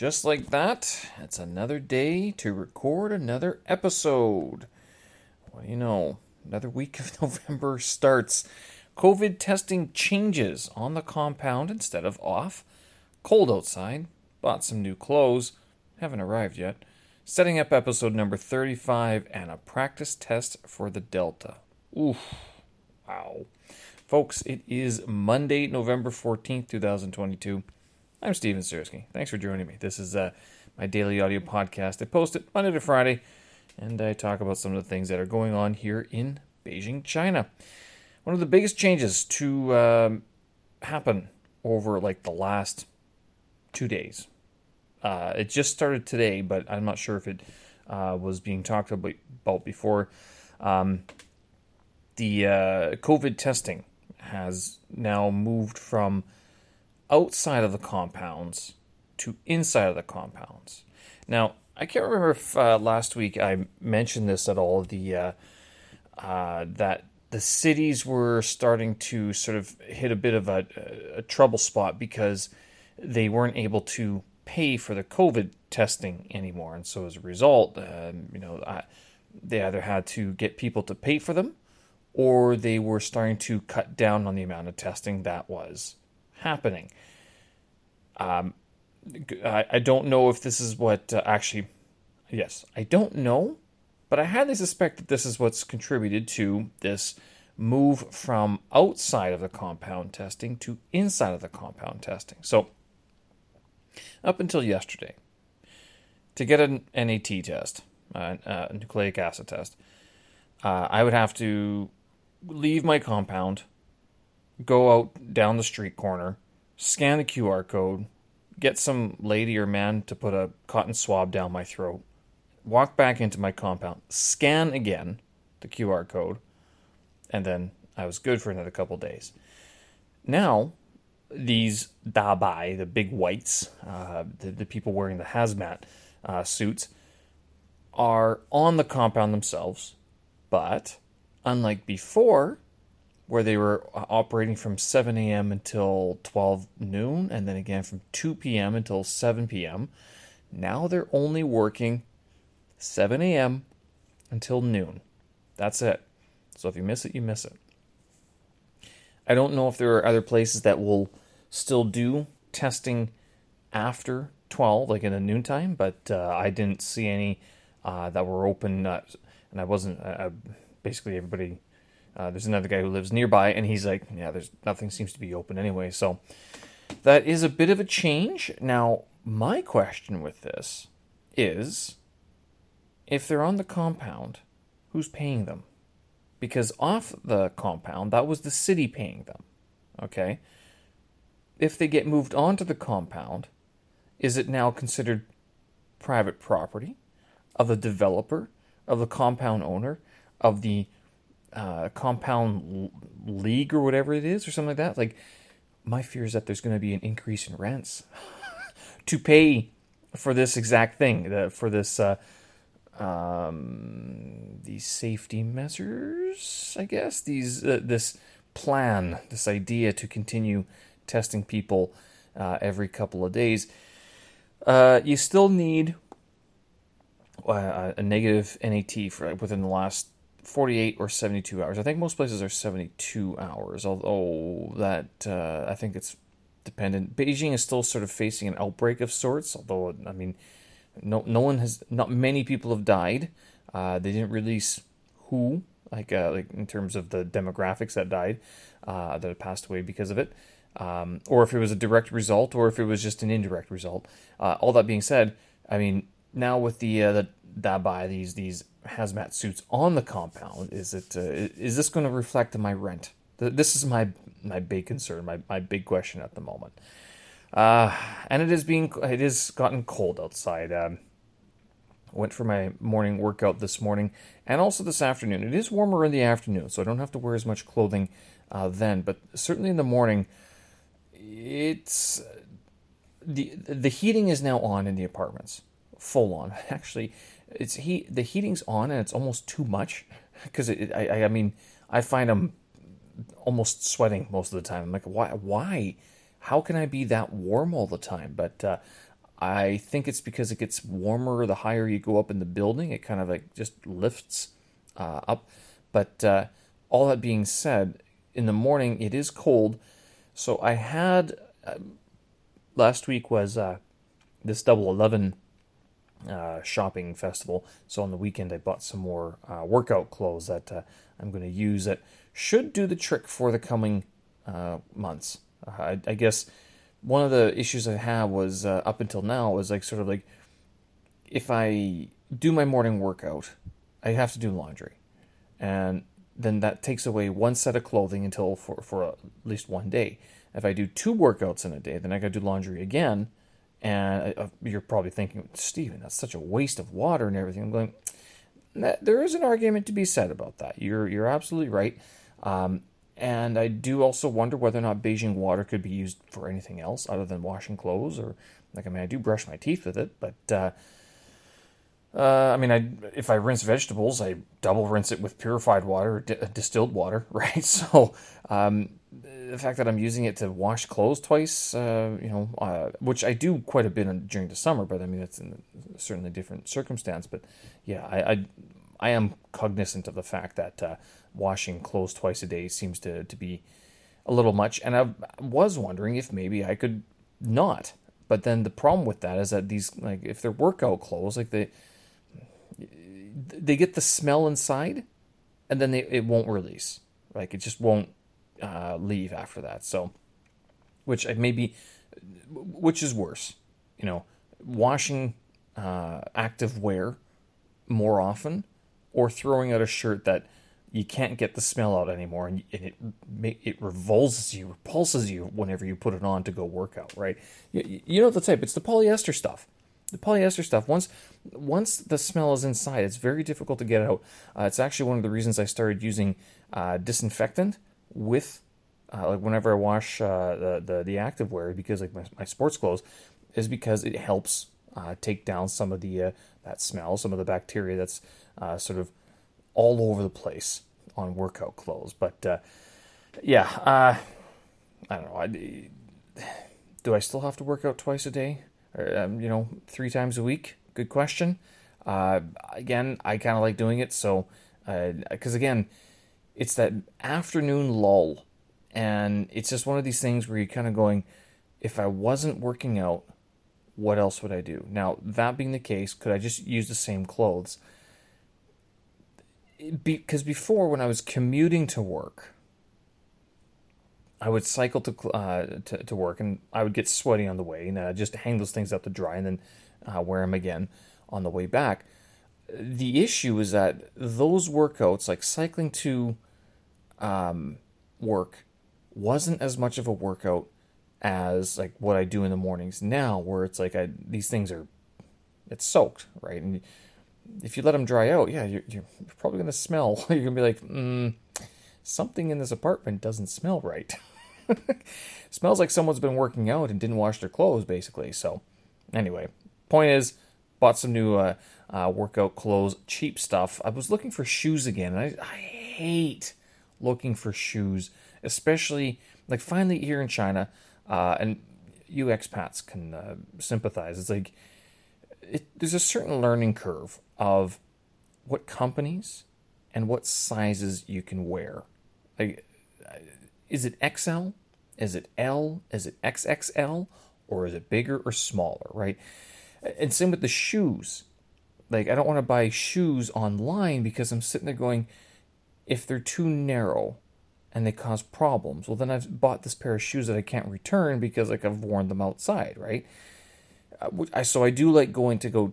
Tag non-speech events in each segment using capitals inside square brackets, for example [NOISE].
just like that, it's another day to record another episode. Do you know? Another week of [LAUGHS] November starts. COVID testing changes on the compound instead of off. Cold outside. Bought some new clothes. Haven't arrived yet. Setting up episode number 35 and a practice test for the Delta. Oof. Wow. Folks, it is Monday, November 14th, 2022. I'm Steven Sersky. Thanks for joining me. This is uh, my daily audio podcast. I post it Monday to Friday, and I talk about some of the things that are going on here in Beijing, China. One of the biggest changes to um, happen over like the last two days. Uh, it just started today, but I'm not sure if it uh, was being talked about before. Um, the uh, COVID testing has now moved from outside of the compounds to inside of the compounds. Now, I can't remember if uh, last week I mentioned this at all. The uh, uh, that the cities were starting to sort of hit a bit of a, a trouble spot because they weren't able to pay for the COVID testing anymore, and so as a result, um, you know, I, they either had to get people to pay for them, or they were starting to cut down on the amount of testing that was happening. Um, I, I don't know if this is what uh, actually, yes, I don't know, but I highly suspect that this is what's contributed to this move from outside of the compound testing to inside of the compound testing. So, up until yesterday, to get an NAT test, uh, a nucleic acid test, uh, I would have to leave my compound, go out down the street corner, scan the QR code, get some lady or man to put a cotton swab down my throat, walk back into my compound, scan again the QR code, and then I was good for another couple days. Now, these dabai, the big whites, uh, the, the, people wearing the hazmat uh, suits, are on the compound themselves, but unlike before, where they were uh, operating from 7 a.m. until 12 noon, and then again from 2 p.m. until 7 p.m. Now they're only working 7 a.m. until noon. That's it. So if you miss it, you miss it. I don't know if there are other places that will still do testing after 12, like in the noontime, but uh, I didn't see any uh, that were open, uh, and I wasn't. Uh, basically, everybody uh, there's another guy who lives nearby, and he's like, yeah, there's nothing seems to be open anyway. So that is a bit of a change. Now, my question with this is, if they're on the compound, who's paying them? Because off the compound, that was the city paying them. Okay. If they get moved onto the compound, is it now considered private property of the developer, of the compound owner, of the uh, compound league or whatever it is or something like that. Like my fear is that there's going to be an increase in rents [LAUGHS] to pay for this exact thing, the, for this uh, um, these safety measures, I guess. These uh, this plan, this idea to continue testing people uh, every couple of days. Uh, you still need uh, a negative NAT for within the last 48 or 72 hours. I think most places are 72 hours, although that uh, I think it's dependent. Beijing is still sort of facing an outbreak of sorts, although I mean, no no one has, not many people have died. Uh, they didn't release who, like uh, like in terms of the demographics that died, uh, that passed away because of it, um, or if it was a direct result, or if it was just an indirect result. Uh, all that being said, I mean now with the uh, the dabai these these hazmat suits on the compound? Is it uh, is this going to reflect my rent? This is my my big concern, my, my big question at the moment. Uh, and it is being it is gotten cold outside. Um, went for my morning workout this morning and also this afternoon. It is warmer in the afternoon, so I don't have to wear as much clothing uh, then. But certainly in the morning, it's the the heating is now on in the apartments, full on. [LAUGHS] Actually, it's he the heating's on and it's almost too much because I I mean I find I'm almost sweating most of the time. I'm like why why how can I be that warm all the time? But uh, I think it's because it gets warmer the higher you go up in the building. It kind of like just lifts uh, up. But uh, all that being said, in the morning it is cold. So I had uh, last week was uh, this double eleven uh, shopping festival. So on the weekend I bought some more uh, workout clothes that I'm going to use that should do the trick for the coming months. I, I guess one of the issues I had was uh, up until now was like sort of like if I do my morning workout, I have to do laundry, and then that takes away one set of clothing until for for at least one day. If I do two workouts in a day, then I got to do laundry again, and you're probably thinking, Stephen, that's such a waste of water and everything. I'm going. There is an argument to be said about that. You're you're absolutely right. Um, and I do also wonder whether or not Beijing water could be used for anything else other than washing clothes. Or, like, I mean, I do brush my teeth with it, but, uh, uh, I mean, I if I rinse vegetables, I double rinse it with purified water, di- distilled water, [LAUGHS] right? So, um, the fact that I'm using it to wash clothes twice, uh, you know, uh, which I do quite a bit in, during the summer, but I mean, that's in a certainly different circumstance. But yeah, I, I, I am cognizant of the fact that uh, washing clothes twice a day seems to, to be a little much. And I was wondering if maybe I could not. But then the problem with that is that these, like, if they're workout clothes, like they, they get the smell inside, and then they, it won't release. Like it just won't uh, leave after that. So, which maybe, which is worse, you know, washing uh, active wear more often, or throwing out a shirt that you can't get the smell out anymore, and, it it revulses you, repulses you whenever you put it on to go work out. Right? You, you know the type. It's the polyester stuff. The polyester stuff. Once once the smell is inside, it's very difficult to get out. Uh, it's actually one of the reasons I started using uh, disinfectant with uh, like whenever I wash uh, the, the the active wear because like my, my sports clothes is because it helps uh, take down some of the uh, that smell, some of the bacteria that's uh sort of all over the place on workout clothes. But uh, yeah, uh, I don't know. I, do I still have to work out twice a day? Or, um, you know, three times a week? Good question. Uh, again, I kind of like doing it. So, because again, it's that afternoon lull. And it's just one of these things where you're kind of going, if I wasn't working out, what else would I do? Now, that being the case, could I just use the same clothes? because be, before when I was commuting to work, I would cycle to, uh, to, to work and I would get sweaty on the way and uh, just hang those things up to dry and then uh, wear them again on the way back. The issue is that those workouts, like cycling to um, work, wasn't as much of a workout as like what I do in the mornings now, where it's like I, these things are it's soaked, right? And if you let them dry out, yeah, you're, you're probably to smell. [LAUGHS] you're to be like, mm, something in this apartment doesn't smell right. [LAUGHS] Smells like someone's been working out and didn't wash their clothes, basically. So, anyway, point is, bought some new uh, uh, workout clothes, cheap stuff. I was looking for shoes again, I, I hate looking for shoes, especially like finally here in China, uh, and you expats can uh, sympathize. It's like it, there's a certain learning curve of what companies and what sizes you can wear. Like, is it XL? Is it L? Is it XXL? Or is it bigger or smaller, right? And same with the shoes. Like, I don't want to buy shoes online because I'm sitting there going, if they're too narrow and they cause problems, well, then I've bought this pair of shoes that I can't return because, like, I've worn them outside, right? Uh, so I do like going to go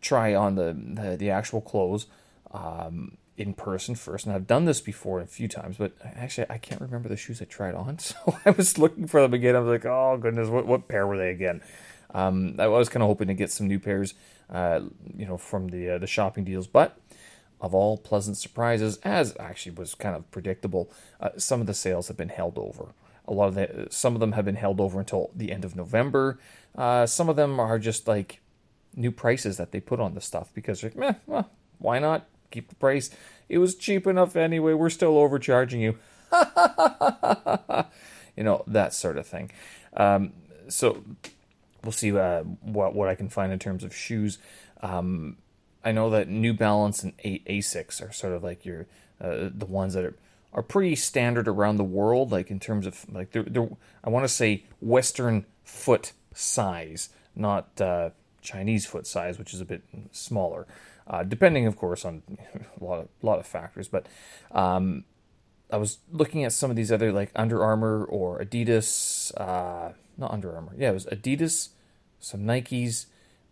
try on the the, the actual clothes um, in person first, and I've done this before a few times, but actually I can't remember the shoes I tried on, [LAUGHS] so I was looking for them again. I was like, oh goodness, what what pair were they again? Um, I was kind of hoping to get some new pairs, uh, you know, from the uh, the shopping deals, but of all pleasant surprises, as actually was kind of predictable, uh, some of the sales have been held over. A lot of the some of them have been held over until the end of November. Uh, some of them are just like new prices that they put on the stuff because like, meh, well, why not keep the price? It was cheap enough anyway. We're still overcharging you. [LAUGHS] you know that sort of thing. Um, so we'll see uh, what what I can find in terms of shoes. Um, I know that New Balance and a- Asics are sort of like your uh, the ones that are are pretty standard around the world, like in terms of like they're, they're I want to say Western foot size, not uh, Chinese foot size, which is a bit smaller, uh, depending, of course, on [LAUGHS] a lot of lot of factors. But um, I was looking at some of these other like Under Armour or Adidas, uh, not Under Armour, yeah, it was Adidas, some Nikes,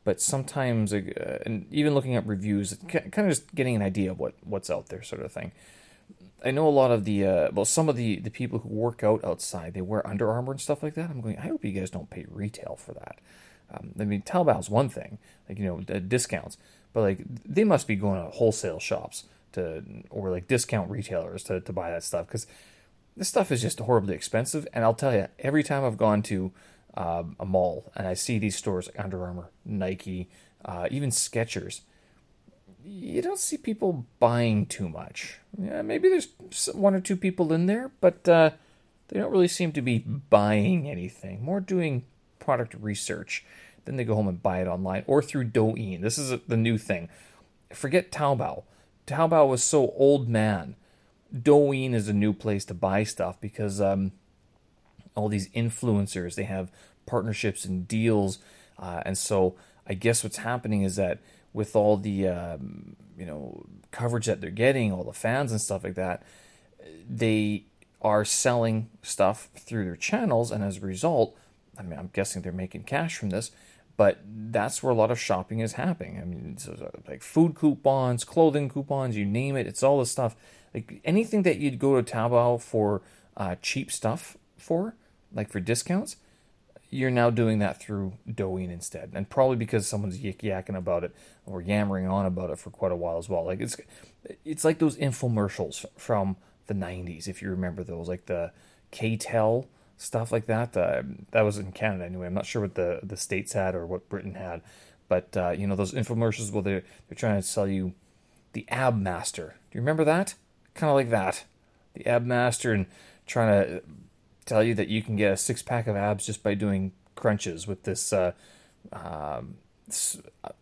but sometimes uh, and even looking at reviews, kind of just getting an idea of what what's out there, sort of thing. I know a lot of the uh, well, some of the the people who work out outside they wear Under Armour and stuff like that. I'm going. I hope you guys don't pay retail for that. Um, I mean, Taobao's one thing, like you know, discounts, but like they must be going to wholesale shops to or like discount retailers to to buy that stuff because this stuff is just horribly expensive. And I'll tell you, every time I've gone to uh, a mall and I see these stores like Under Armour, Nike, uh, even Skechers you don't see people buying too much. Yeah, maybe there's one or two people in there, but uh, they don't really seem to be buying anything. More doing product research. Then they go home and buy it online or through Douyin. This is the new thing. Forget Taobao. Taobao was so old man. Douyin is a new place to buy stuff because um, all these influencers they have partnerships and deals, uh, and so I guess what's happening is that with all the um, you know coverage that they're getting, all the fans and stuff like that, they are selling stuff through their channels, and as a result, I mean, I'm guessing they're making cash from this. But that's where a lot of shopping is happening. I mean, uh, like food coupons, clothing coupons, you name it. It's all this stuff. Like anything that you'd go to Taobao for uh, cheap stuff for, like for discounts, you're now doing that through Douyin instead, and probably because someone's yik yakking about it or yammering on about it for quite a while as well. Like it's it's like those infomercials from the '90s, if you remember those, like the K-tel stuff like that. Uh, that was in Canada anyway. I'm not sure what the the states had or what Britain had, but uh, you know those infomercials where they're they're trying to sell you the Ab Master. Do you remember that? Kind of like that, the Ab Master, and trying to tell you that you can get a six pack of abs just by doing crunches with this, uh, um,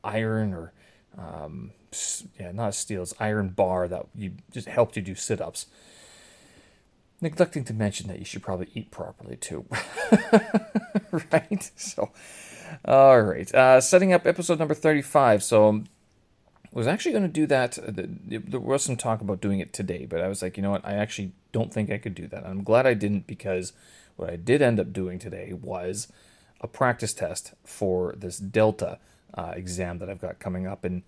iron or um, yeah, not steel, it's iron bar that you just helped you do sit ups. Neglecting to mention that you should probably eat properly too. [LAUGHS] right? So, all right. Uh, setting up episode number 35. So, was actually going to do that. Uh, there was some talk about doing it today, but I was like, you know what? I actually don't think I could do that. I'm glad I didn't because what I did end up doing today was a practice test for this Delta uh, exam that I've got coming up in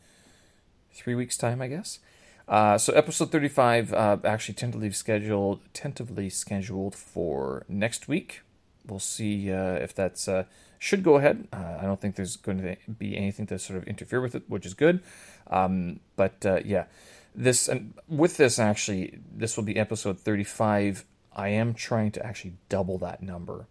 three weeks' time, I guess. Uh, so episode 35 uh, actually tentatively scheduled tentatively scheduled for next week. We'll see uh, if that's uh, should go ahead. I don't think there's going to be anything to sort of interfere with it, which is good. Um, but uh, yeah, this and with this actually, this will be episode 35. I am trying to actually double that number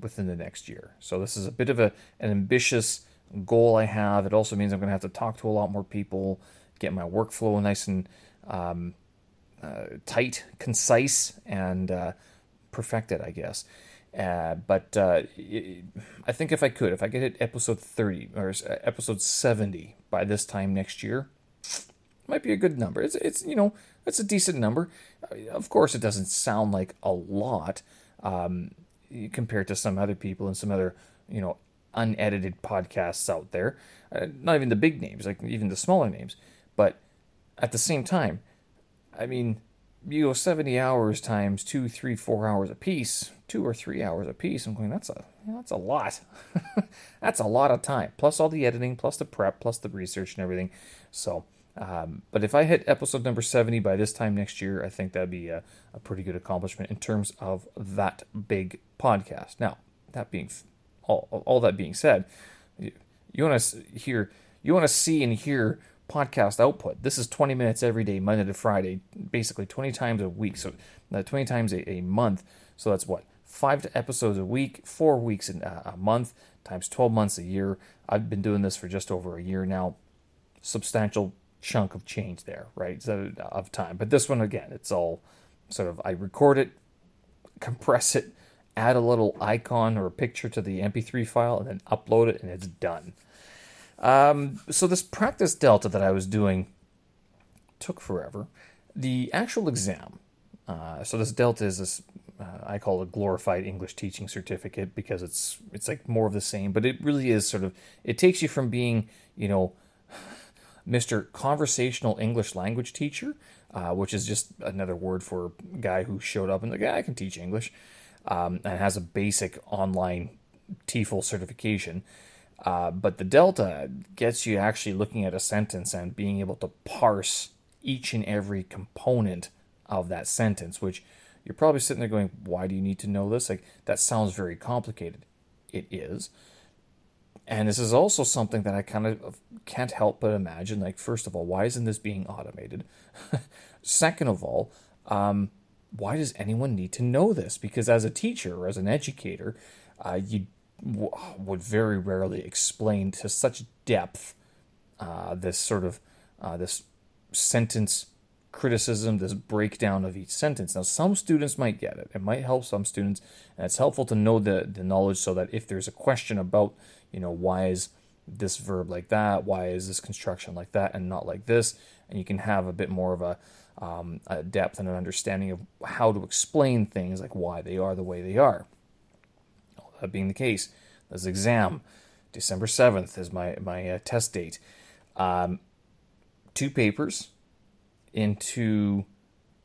within the next year. So this is a bit of a an ambitious goal I have. It also means I'm going to have to talk to a lot more people, get my workflow nice and um, uh, tight, concise, and uh, perfect it, I guess. Uh, but uh, I think if I could, if I get hit episode 30 or uh, episode 70 by this time next year, might be a good number. It's, it's you know, it's a decent number. Of course, it doesn't sound like a lot um, compared to some other people and some other, you know, unedited podcasts out there. Uh, not even the big names, like even the smaller names. But at the same time, I mean, you go 70 hours times two, three, four hours a piece, two or three hours a piece. I'm going, that's a, you know, that's a lot. [LAUGHS] that's a lot of time. Plus all the editing, plus the prep, plus the research and everything. So, um, but if I hit episode number 70 by this time next year, I think that'd be a, a pretty good accomplishment in terms of that big podcast. Now, that being all, all that being said, you, you want to hear, you want to see and hear podcast output. This is 20 minutes every day, Monday to Friday, basically 20 times a week. So uh, 20 times a, a month. So that's what five episodes a week, four weeks in a, a month, times 12 months a year. I've been doing this for just over a year now. Substantial chunk of change there, right? So, of time. But this one again, it's all sort of I record it, compress it, add a little icon or a picture to the MP3 file, and then upload it, and it's done. Um, so this practice delta that I was doing took forever. The actual exam. Uh, so this delta is this uh, I call it a glorified English teaching certificate because it's it's like more of the same, but it really is sort of it takes you from being you know [SIGHS] Mr. Conversational English Language Teacher, uh, which is just another word for guy who showed up and like, yeah, I can teach English, um, and has a basic online TEFL certification. Uh, but the delta gets you actually looking at a sentence and being able to parse each and every component of that sentence, which you're probably sitting there going, why do you need to know this? Like, that sounds very complicated. It is. And this is also something that I kind of can't help but imagine. Like, first of all, why isn't this being automated? [LAUGHS] Second of all, um, why does anyone need to know this? Because as a teacher or as an educator, uh, you would very rarely explain to such depth uh, this sort of uh, this sentence criticism, this breakdown of each sentence. Now, some students might get it. It might help some students, and it's helpful to know the, the knowledge so that if there's a question about, you know, why is this verb like that, why is this construction like that, and not like this, and you can have a bit more of a, um, a depth and an understanding of how to explain things, like why they are the way they are. That being the case, this exam, December 7th is my, my uh, test date. Um, two papers, into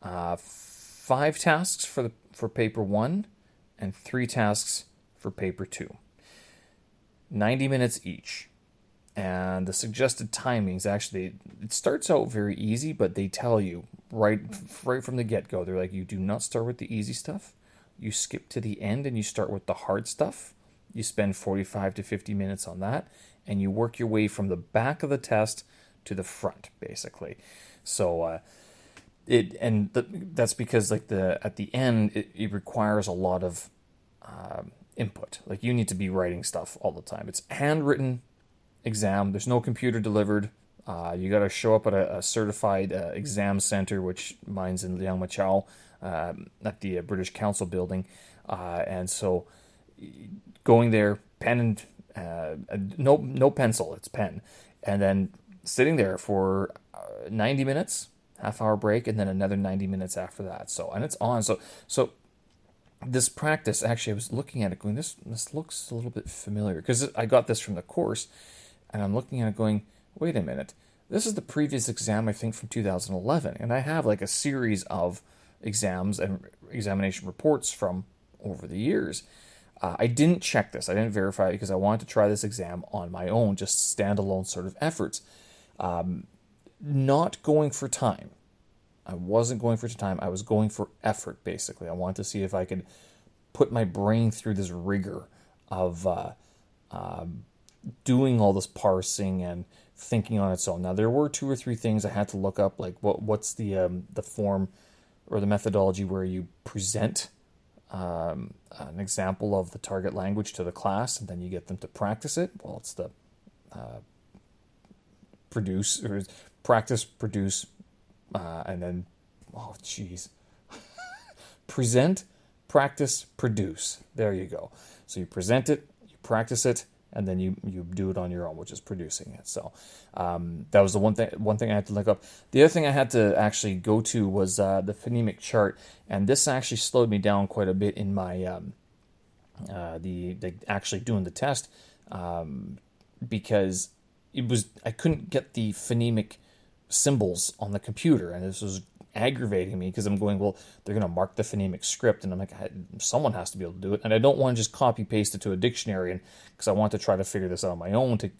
uh, five tasks for the for paper one and three tasks for paper two. 90 minutes each. And the suggested timings actually it starts out very easy, but they tell you right right from the get-go. They're like you do not start with the easy stuff. You skip to the end and you start with the hard stuff. You spend 45 to 50 minutes on that and you work your way from the back of the test to the front basically. So uh, it and the, that's because like the at the end it, it requires a lot of um, input. Like you need to be writing stuff all the time. It's handwritten exam. There's no computer delivered. Uh, you got to show up at a, a certified uh, exam center, which mine's in Liang um, at the uh, British Council building, uh, and so going there, pen and uh, no no pencil, it's pen, and then sitting there for 90 minutes, half hour break, and then another 90 minutes after that. So, and it's on. So, so this practice, actually, I was looking at it going, this, this looks a little bit familiar because I got this from the course and I'm looking at it going, wait a minute. This is the previous exam, I think, from 2011. And I have like a series of exams and examination reports from over the years. Uh, I didn't check this. I didn't verify it because I wanted to try this exam on my own, just standalone sort of efforts. Um, not going for time. I wasn't going for time. I was going for effort, basically. I wanted to see if I could put my brain through this rigor of uh, uh, doing all this parsing and thinking on its own. Now, there were two or three things I had to look up, like what what's the um, the form or the methodology where you present um, an example of the target language to the class, and then you get them to practice it. Well, it's the uh, produce or practice, produce, uh, and then, oh, jeez, [LAUGHS] present, practice, produce. There you go. So you present it, you practice it, and then you you do it on your own, which is producing it. So um, that was the one thing one thing I had to look up. The other thing I had to actually go to was uh, the phonemic chart, and this actually slowed me down quite a bit in my um, uh, the, the actually doing the test um, because it was I couldn't get the phonemic symbols on the computer, and this was aggravating me because I'm going, well, they're going to mark the phonemic script, and I'm like, someone has to be able to do it, and I don't want to just copy paste it to a dictionary, and because I want to try to figure this out on my own to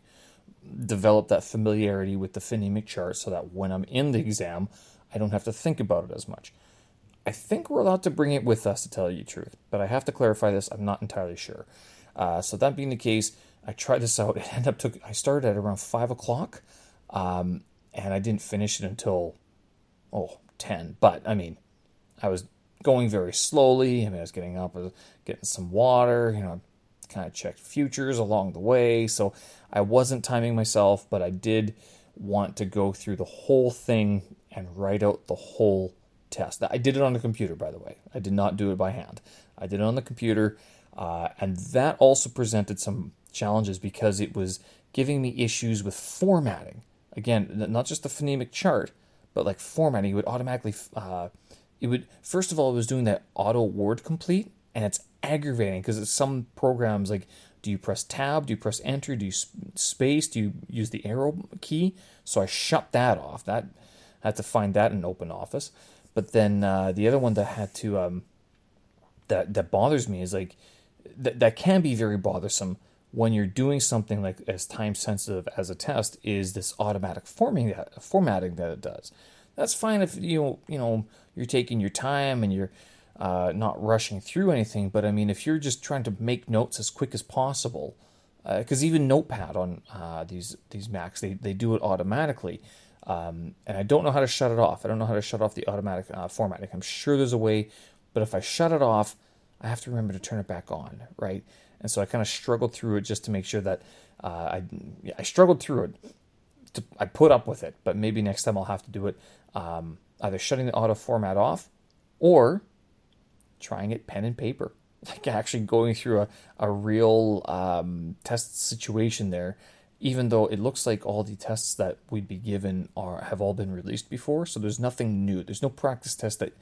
develop that familiarity with the phonemic chart, so that when I'm in the exam, I don't have to think about it as much. I think we're allowed to bring it with us to tell you the truth, but I have to clarify this. I'm not entirely sure. Uh, so that being the case, I tried this out. It [LAUGHS] ended up took. I started at around five o'clock. Um, and I didn't finish it until oh 10. But I mean, I was going very slowly. I mean, I was getting up, was getting some water, you know, kind of checked futures along the way. So I wasn't timing myself, but I did want to go through the whole thing and write out the whole test. I did it on a computer, by the way. I did not do it by hand. I did it on the computer, uh, and that also presented some challenges because it was giving me issues with formatting. Again, not just the phonemic chart, but like formatting. It would automatically, uh, it would first of all, it was doing that auto word complete, and it's aggravating because it's some programs like do you press tab? Do you press enter? Do you space? Do you use the arrow key? So i shut that off. That I had to find that in open office. But then uh, the other one that had to um, that that bothers me is like that that can be very bothersome when you're doing something like as time sensitive as a test is this automatic forming that formatting that it does. That's fine if you you know you're taking your time and you're uh, not rushing through anything. But I mean, if you're just trying to make notes as quick as possible, because uh, even Notepad on uh, these these Macs they they do it automatically. Um, and I don't know how to shut it off. I don't know how to shut off the automatic uh, formatting. I'm sure there's a way, but if I shut it off, I have to remember to turn it back on, right? And so I kind of struggled through it just to make sure that uh, I I struggled through it. To, I put up with it, but maybe next time I'll have to do it um, either shutting the auto format off or trying it pen and paper, [LAUGHS] like actually going through a a real um, test situation there. Even though it looks like all the tests that we'd be given are have all been released before, so there's nothing new. There's no practice test that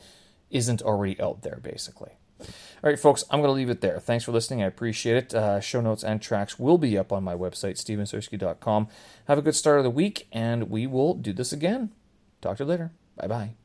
isn't already out there, basically. All right, folks, I'm going to leave it there. Thanks for listening. I appreciate it. Uh, show notes and tracks will be up on my website, stevensersky.com. Have a good start of the week, and we will do this again. Talk to you later. Bye bye.